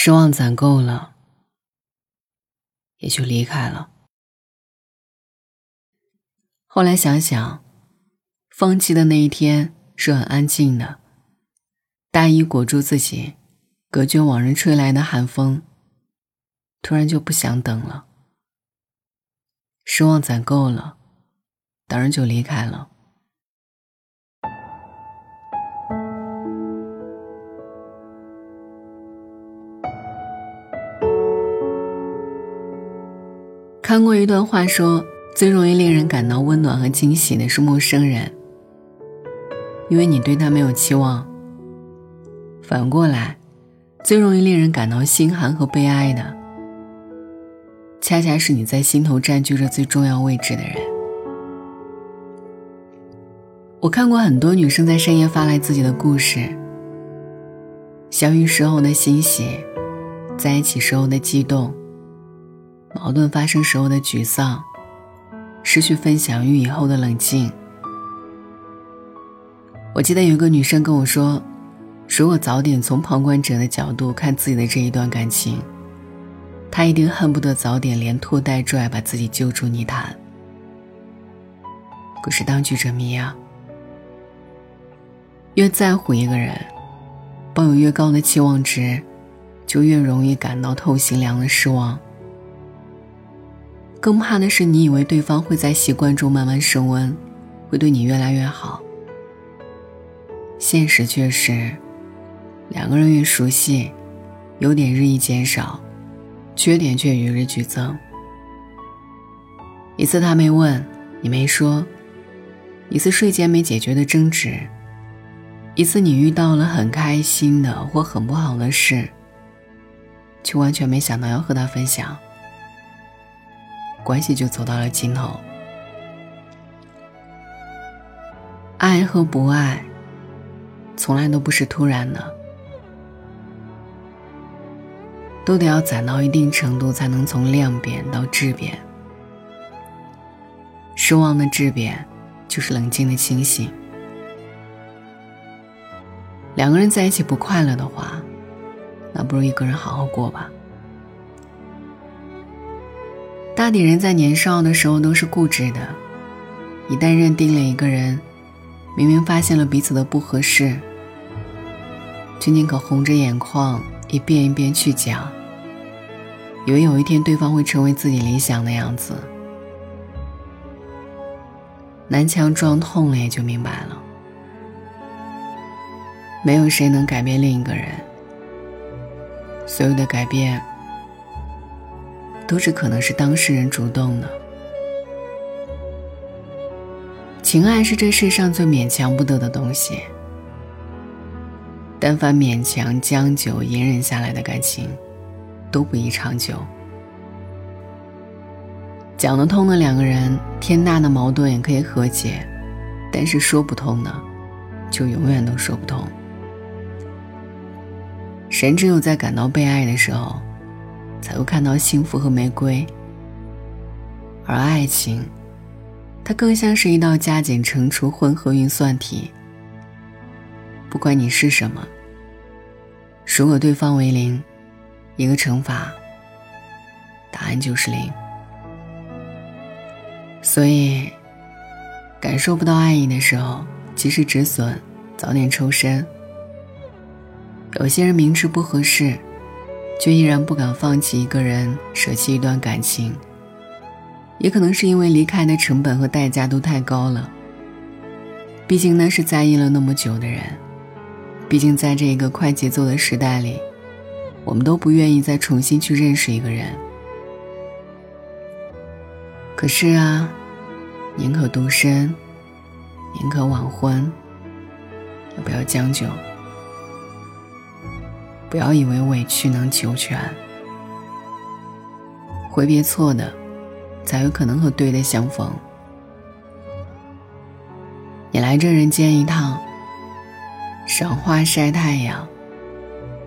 失望攒够了，也就离开了。后来想想，放弃的那一天是很安静的，大衣裹住自己，隔绝往日吹来的寒风。突然就不想等了，失望攒够了，当然就离开了。看过一段话，说最容易令人感到温暖和惊喜的是陌生人，因为你对他没有期望。反过来，最容易令人感到心寒和悲哀的，恰恰是你在心头占据着最重要位置的人。我看过很多女生在深夜发来自己的故事，相遇时候的欣喜，在一起时候的激动。矛盾发生时候的沮丧，失去分享欲以后的冷静。我记得有个女生跟我说：“如果早点从旁观者的角度看自己的这一段感情，她一定恨不得早点连拖带拽把自己救出泥潭。”可是当局者迷啊，越在乎一个人，抱有越高的期望值，就越容易感到透心凉的失望。更怕的是，你以为对方会在习惯中慢慢升温，会对你越来越好。现实却是，两个人越熟悉，优点日益减少，缺点却与日俱增。一次他没问，你没说；一次睡前没解决的争执；一次你遇到了很开心的或很不好的事，却完全没想到要和他分享。关系就走到了尽头。爱和不爱，从来都不是突然的，都得要攒到一定程度，才能从量变到质变。失望的质变，就是冷静的清醒。两个人在一起不快乐的话，那不如一个人好好过吧。大抵人在年少的时候都是固执的，一旦认定了一个人，明明发现了彼此的不合适，却宁可红着眼眶一遍一遍去讲，以为有一天对方会成为自己理想的样子。南墙撞痛了也就明白了，没有谁能改变另一个人，所有的改变。都是可能是当事人主动的。情爱是这世上最勉强不得的东西，但凡勉强、将就、隐忍下来的感情，都不宜长久。讲得通的两个人，天大的矛盾也可以和解，但是说不通的，就永远都说不通。神只有在感到被爱的时候。才会看到幸福和玫瑰，而爱情，它更像是一道加减乘除混合运算题。不管你是什么，如果对方为零，一个乘法，答案就是零。所以，感受不到爱意的时候，及时止损，早点抽身。有些人明知不合适。却依然不敢放弃一个人，舍弃一段感情。也可能是因为离开的成本和代价都太高了。毕竟那是在意了那么久的人，毕竟在这一个快节奏的时代里，我们都不愿意再重新去认识一个人。可是啊，宁可独身，宁可晚婚，也不要将就。不要以为委屈能求全，挥别错的，才有可能和对的相逢。你来这人间一趟，赏花晒太阳，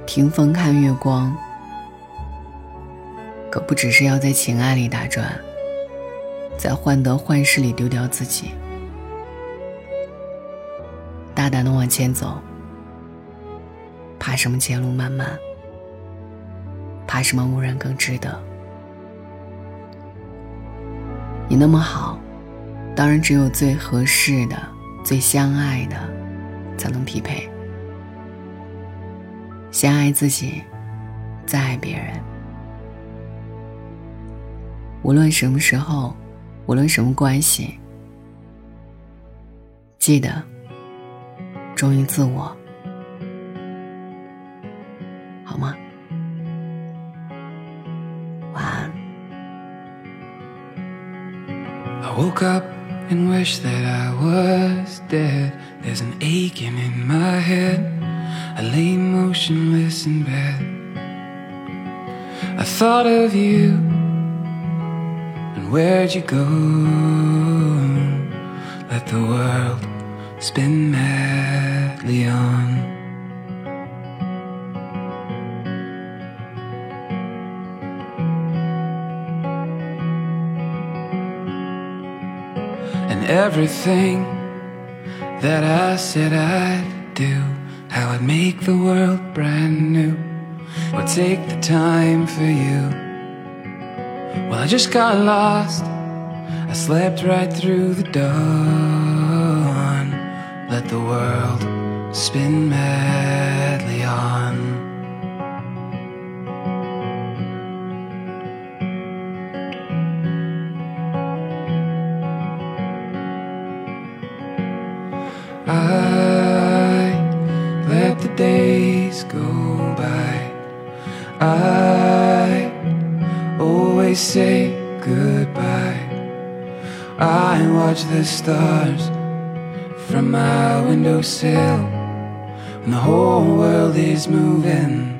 听风看月光，可不只是要在情爱里打转，在患得患失里丢掉自己，大胆的往前走。怕什么前路漫漫？怕什么无人更值得？你那么好，当然只有最合适的、最相爱的才能匹配。先爱自己，再爱别人。无论什么时候，无论什么关系，记得忠于自我，I woke up and wished that I was dead. There's an aching in my head. I lay motionless in bed. I thought of you, and where'd you go? Let the world spin madly on. And everything that I said I'd do, how I'd make the world brand new, would take the time for you. Well, I just got lost. I slept right through the dawn. Let the world spin madly on. I let the days go by. I always say goodbye. I watch the stars from my windowsill. When the whole world is moving,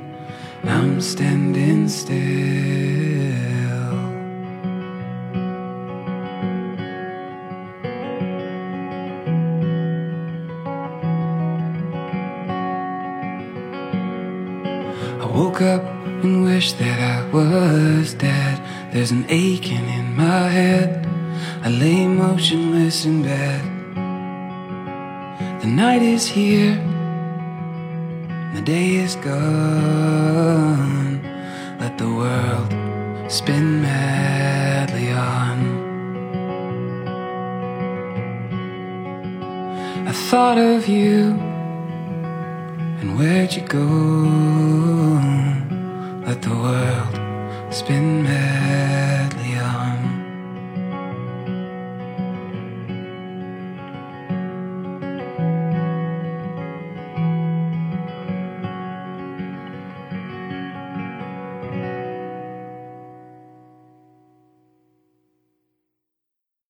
I'm standing still. Woke up and wished that I was dead. There's an aching in my head. I lay motionless in bed. The night is here, the day is gone. Let the world spin madly on. I thought of you. And where'd you go? Let the world spin madly